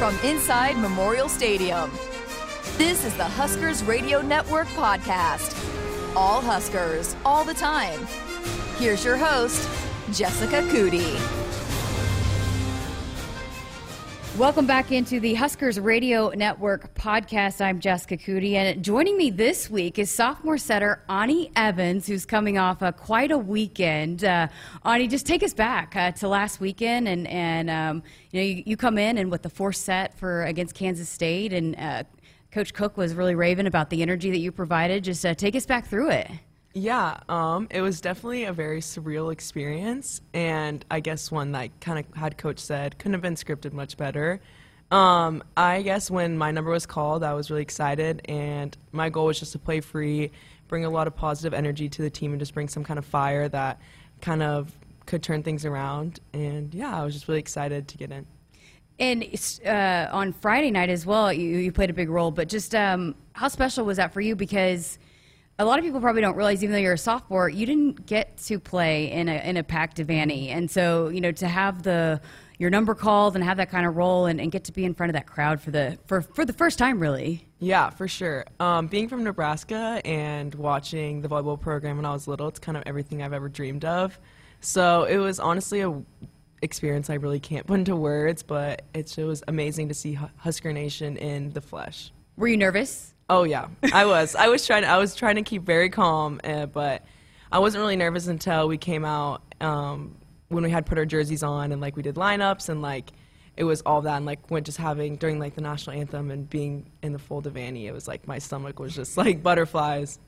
from inside Memorial Stadium. This is the Huskers Radio Network podcast. All Huskers, all the time. Here's your host, Jessica Coody. Welcome back into the Huskers Radio Network podcast. I'm Jessica Coody, and joining me this week is sophomore setter Anni Evans, who's coming off a, quite a weekend. Uh, Anni, just take us back uh, to last weekend, and and um, you know you, you, come in and with the fourth set for against Kansas State, and uh, Coach Cook was really raving about the energy that you provided. Just uh, take us back through it. Yeah, um, it was definitely a very surreal experience, and I guess one that kind of had Coach said couldn't have been scripted much better. Um, I guess when my number was called, I was really excited, and my goal was just to play free, bring a lot of positive energy to the team, and just bring some kind of fire that kind of could turn things around. And yeah, I was just really excited to get in. And uh, on Friday night as well, you, you, played a big role. But just um, how special was that for you? Because a lot of people probably don't realize, even though you're a sophomore, you didn't get to play in a in a packed Devaney, and so you know to have the your number called and have that kind of role and, and get to be in front of that crowd for the for for the first time, really. Yeah, for sure. Um, being from Nebraska and watching the volleyball program when I was little, it's kind of everything I've ever dreamed of. So it was honestly a experience I really can't put into words, but it was amazing to see Husker Nation in the flesh. Were you nervous? Oh yeah, I was. I was trying. I was trying to keep very calm, uh, but I wasn't really nervous until we came out um, when we had put our jerseys on and like we did lineups and like it was all that and like when just having during like the national anthem and being in the full Devaney, it was like my stomach was just like butterflies.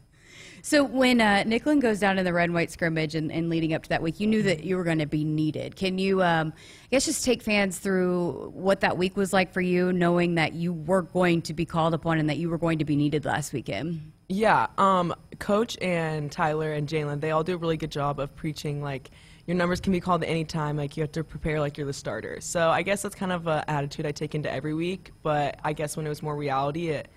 So when uh, Nicklin goes down in the red and white scrimmage and, and, leading up to that week, you knew that you were going to be needed. Can you, um, I guess, just take fans through what that week was like for you, knowing that you were going to be called upon and that you were going to be needed last weekend? Yeah, um, Coach and Tyler and Jaylen, they all do a really good job of preaching like your numbers can be called at any time. Like you have to prepare like you're the starter. So I guess that's kind of an attitude I take into every week. But I guess when it was more reality, it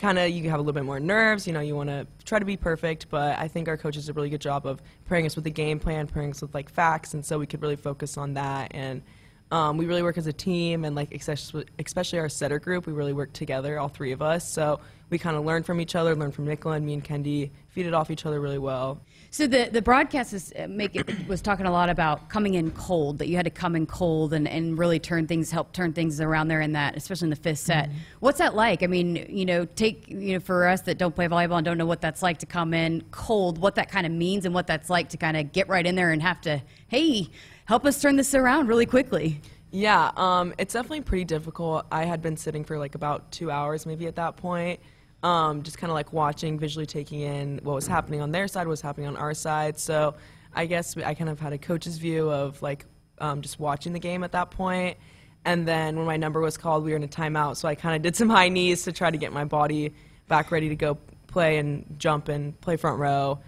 kind of you have a little bit more nerves. You know, you want to try to be perfect, but I think our coaches did a really good job of pairing us with a game plan, pairing us with like facts, and so we could really focus on that. And um, we really work as a team, and like especially, especially our setter group, we really work together, all three of us. So we kind of learn from each other, learn from Nicklin, me and Kendi, feed it off each other really well. So the the broadcast is uh, make it, was talking a lot about coming in cold that you had to come in cold and, and really turn things help turn things around there in that especially in the fifth set. Mm-hmm. What's that like? I mean, you know, take you know for us that don't play volleyball and don't know what that's like to come in cold, what that kind of means and what that's like to kind of get right in there and have to hey help us turn this around really quickly. Yeah, um, it's definitely pretty difficult. I had been sitting for like about two hours maybe at that point um, just kind of like watching, visually taking in what was happening on their side, what was happening on our side. So I guess I kind of had a coach's view of like um, just watching the game at that point. And then when my number was called, we were in a timeout. So I kind of did some high knees to try to get my body back ready to go play and jump and play front row.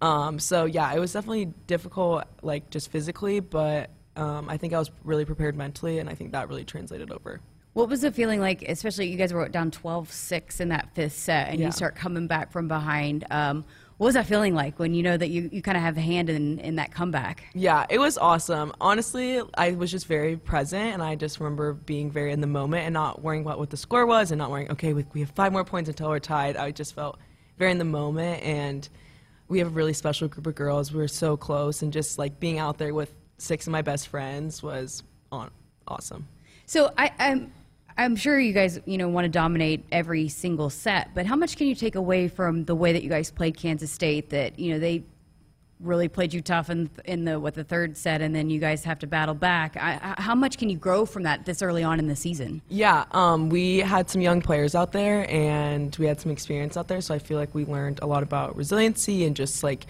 Um, so yeah, it was definitely difficult, like just physically, but um, I think I was really prepared mentally, and I think that really translated over. What was the feeling like, especially you guys were down 12 6 in that fifth set and yeah. you start coming back from behind? Um, what was that feeling like when you know that you, you kind of have a hand in, in that comeback? Yeah, it was awesome. Honestly, I was just very present and I just remember being very in the moment and not worrying about what the score was and not worrying, okay, we, we have five more points until we're tied. I just felt very in the moment and we have a really special group of girls. We were so close and just like being out there with six of my best friends was on, awesome. So I, I'm I'm sure you guys, you know, want to dominate every single set, but how much can you take away from the way that you guys played Kansas State? That you know they really played you tough in in the what the third set, and then you guys have to battle back. I, how much can you grow from that this early on in the season? Yeah, um, we had some young players out there, and we had some experience out there, so I feel like we learned a lot about resiliency and just like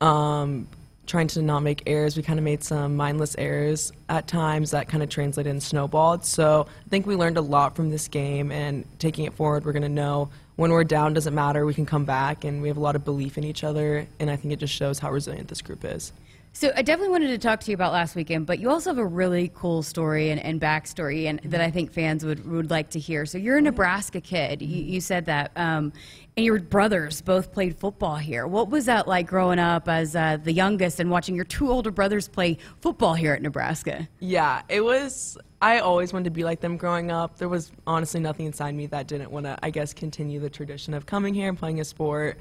um, trying to not make errors. We kind of made some mindless errors at times that kind of translated and snowballed. So I think we learned a lot from this game, and taking it forward, we're going to know when we're down doesn't matter. We can come back, and we have a lot of belief in each other, and I think it just shows how resilient this group is. So I definitely wanted to talk to you about last weekend, but you also have a really cool story and, and backstory, and that I think fans would, would like to hear. So you're a Nebraska kid. You, you said that, um, and your brothers both played football here. What was that like growing up as uh, the youngest and watching your two older brothers play football here at Nebraska? Yeah, it was. I always wanted to be like them growing up. There was honestly nothing inside me that didn't want to, I guess, continue the tradition of coming here and playing a sport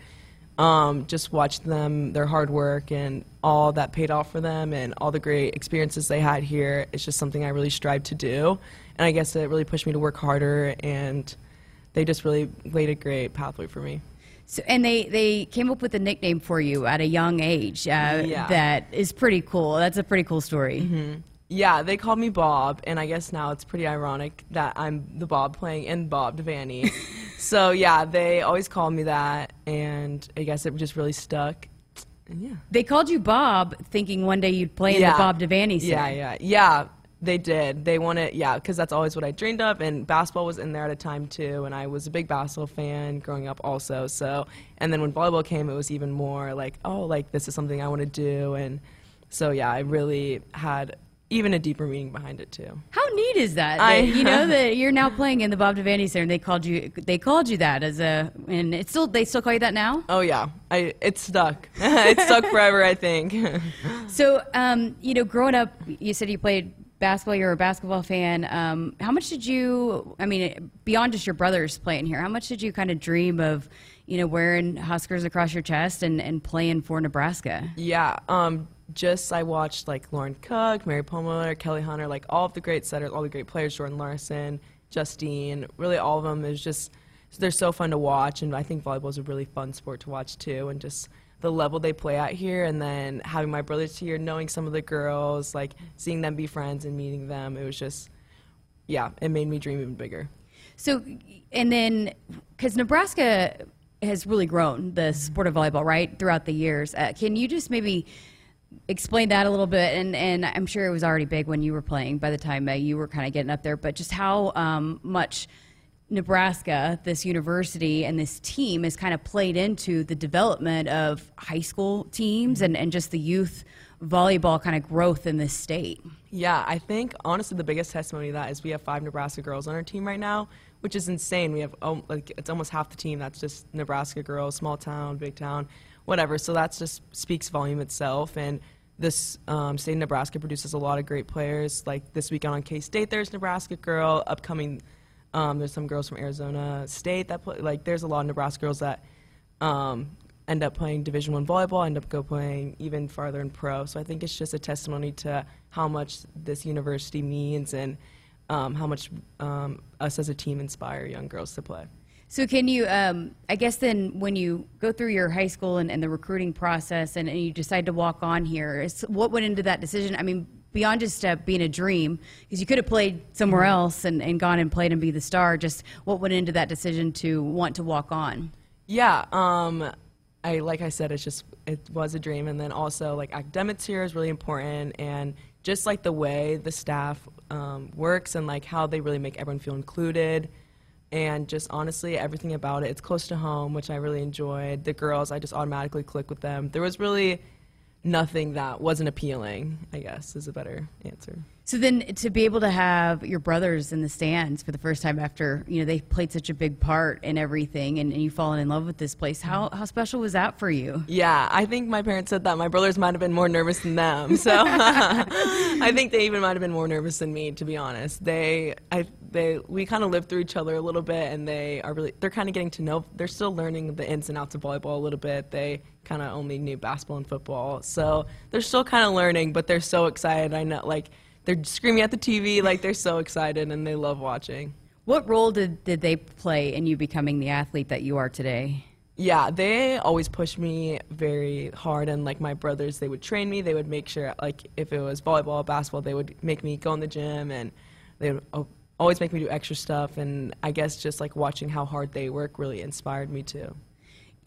um, just watched them, their hard work, and all that paid off for them, and all the great experiences they had here. It's just something I really strive to do, and I guess it really pushed me to work harder, and they just really laid a great pathway for me. So, and they, they came up with a nickname for you at a young age uh, Yeah. that is pretty cool. That's a pretty cool story. Yeah, they called me Bob, and I guess now it's pretty ironic that I'm the Bob playing in Bob Devaney. so yeah, they always called me that, and I guess it just really stuck. And yeah. They called you Bob, thinking one day you'd play in the Bob Devaney Center. Yeah, yeah, yeah. They did. They wanted, yeah, because that's always what I dreamed of. And basketball was in there at a time too, and I was a big basketball fan growing up also. So, and then when volleyball came, it was even more like, oh, like this is something I want to do. And so, yeah, I really had even a deeper meaning behind it too. How neat is that? I- that, you know that you're now playing in the Bob Devaney Center, and they called you. They called you that as a, and it's still they still call you that now. Oh yeah, I it stuck. it stuck forever, I think. So, um, you know, growing up, you said you played basketball. You're a basketball fan. Um, how much did you? I mean, beyond just your brothers playing here, how much did you kind of dream of, you know, wearing Huskers across your chest and, and playing for Nebraska? Yeah, um, just I watched like Lauren Cook, Mary Pollmiller, Kelly Hunter, like all of the great setters, all the great players, Jordan Larson, Justine, really all of them is just they're so fun to watch, and I think volleyball is a really fun sport to watch too, and just the level they play at here, and then having my brothers here, knowing some of the girls, like seeing them be friends and meeting them, it was just, yeah, it made me dream even bigger. So, and then because Nebraska has really grown the sport of volleyball, right, throughout the years. Uh, can you just maybe explain that a little bit? And and I'm sure it was already big when you were playing by the time uh, you were kind of getting up there, but just how um, much Nebraska, this university and this team, has kind of played into the development of high school teams and, and just the youth volleyball kind of growth in this state. Yeah, I think honestly the biggest testimony to that is we have five Nebraska girls on our team right now, which is insane. We have um, like it's almost half the team that's just Nebraska girls, small town, big town, whatever. So that just speaks volume itself. And this um, state of Nebraska produces a lot of great players. Like this weekend on K State, there's Nebraska girl. Upcoming, um, there's some girls from Arizona State that play. Like there's a lot of Nebraska girls that um, end up playing Division One volleyball, end up go playing even farther in pro. So I think it's just a testimony to how much this university means and um, how much um, us as a team inspire young girls to play. So can you, um, I guess then when you go through your high school and, and the recruiting process and, and you decide to walk on here, is, what went into that decision? I mean, beyond just uh, being a dream, because you could have played somewhere else and, and gone and played and be the star, just what went into that decision to want to walk on? Yeah, um, I like I said, it's just it was a dream, and then also like academics here is really important, and just like the way the staff um, works and like how they really make everyone feel included, and just honestly everything about it. It's close to home, which I really enjoyed. The girls, I just automatically click with them. There was really nothing that wasn't appealing. I guess is a better answer. So then to be able to have your brothers in the stands for the first time after, you know, they played such a big part in everything and, and you've fallen in love with this place, how, how special was that for you? Yeah, I think my parents said that my brothers might have been more nervous than them. So I think they even might have been more nervous than me, to be honest. They, I, they, we kind of lived through each other a little bit, and they are really, they're kind of getting to know. They're still learning the ins and outs of volleyball a little bit. They kind of only knew basketball and football, so they're still kind of learning. But they're so excited. I know, like they're screaming at the TV, like they're so excited, and they love watching. What role did, did they play in you becoming the athlete that you are today? Yeah, they always pushed me very hard, and like my brothers, they would train me. They would make sure, like if it was volleyball, basketball, they would make me go in the gym, and they would always make me do extra stuff. And I guess just like watching how hard they work really inspired me too.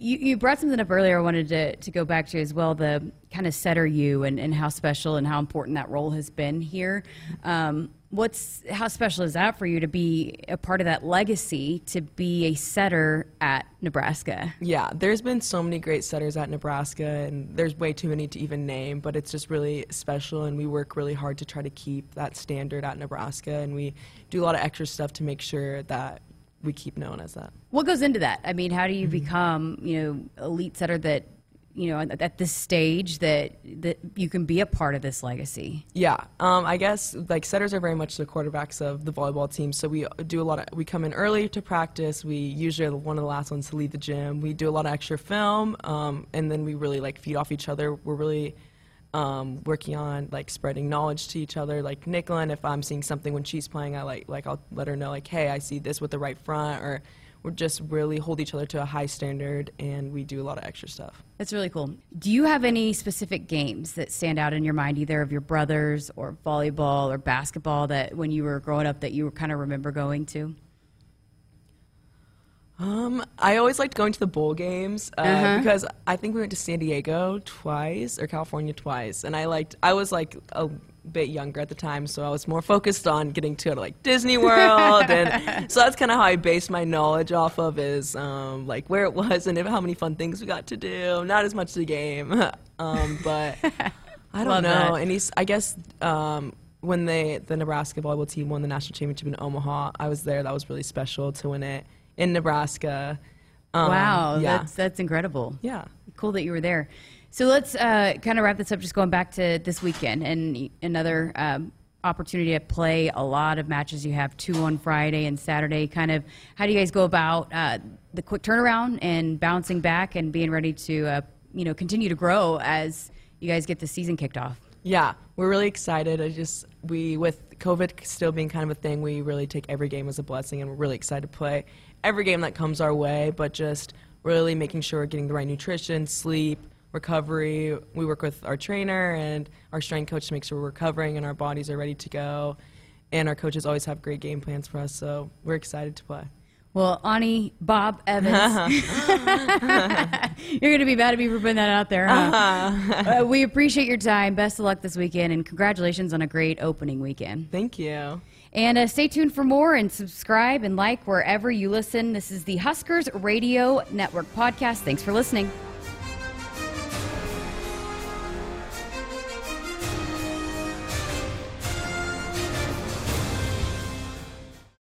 You, you brought something up earlier I wanted to, to go back to as well the kind of setter you and, and how special and how important that role has been here. Um, what's how special is that for you to be a part of that legacy to be a setter at Nebraska? Yeah, there's been so many great setters at Nebraska, and there's way too many to even name, but it's just really special, and we work really hard to try to keep that standard at Nebraska, and we do a lot of extra stuff to make sure that we keep known as that. What goes into that? I mean, how do you mm-hmm. become, you know, elite setter that you know at this stage that that you can be a part of this legacy yeah um, i guess like setters are very much the quarterbacks of the volleyball team so we do a lot of we come in early to practice we usually are one of the last ones to leave the gym we do a lot of extra film um, and then we really like feed off each other we're really um, working on like spreading knowledge to each other like Nicola if I'm seeing something when she's playing I like like I'll let her know like hey I see this with the right front or we just really hold each other to a high standard and we do a lot of extra stuff. That's really cool. Do you have any specific games that stand out in your mind, either of your brothers or volleyball or basketball, that when you were growing up that you kind of remember going to? Um, I always liked going to the bowl games uh, uh-huh. because I think we went to San Diego twice or California twice, and I liked. I was like a bit younger at the time, so I was more focused on getting to like Disney World, and so that's kind of how I based my knowledge off of is um, like where it was and how many fun things we got to do. Not as much the game, um, but I don't know. That. And he's, I guess um, when they the Nebraska volleyball team won the national championship in Omaha, I was there. That was really special to win it in Nebraska. Um, wow, yeah. that's that's incredible. Yeah, cool that you were there. So let's uh, kind of wrap this up, just going back to this weekend and another um, opportunity to play a lot of matches. You have two on Friday and Saturday. Kind of, how do you guys go about uh, the quick turnaround and bouncing back and being ready to, uh, you know, continue to grow as you guys get the season kicked off? Yeah, we're really excited. I just we with COVID still being kind of a thing, we really take every game as a blessing, and we're really excited to play every game that comes our way. But just really making sure we're getting the right nutrition, sleep recovery. We work with our trainer and our strength coach to make sure we're recovering and our bodies are ready to go. And our coaches always have great game plans for us, so we're excited to play. Well, Anni, Bob Evans, you're going to be mad at me for putting that out there, huh? Uh-huh. uh, we appreciate your time. Best of luck this weekend, and congratulations on a great opening weekend. Thank you. And uh, stay tuned for more and subscribe and like wherever you listen. This is the Huskers Radio Network podcast. Thanks for listening.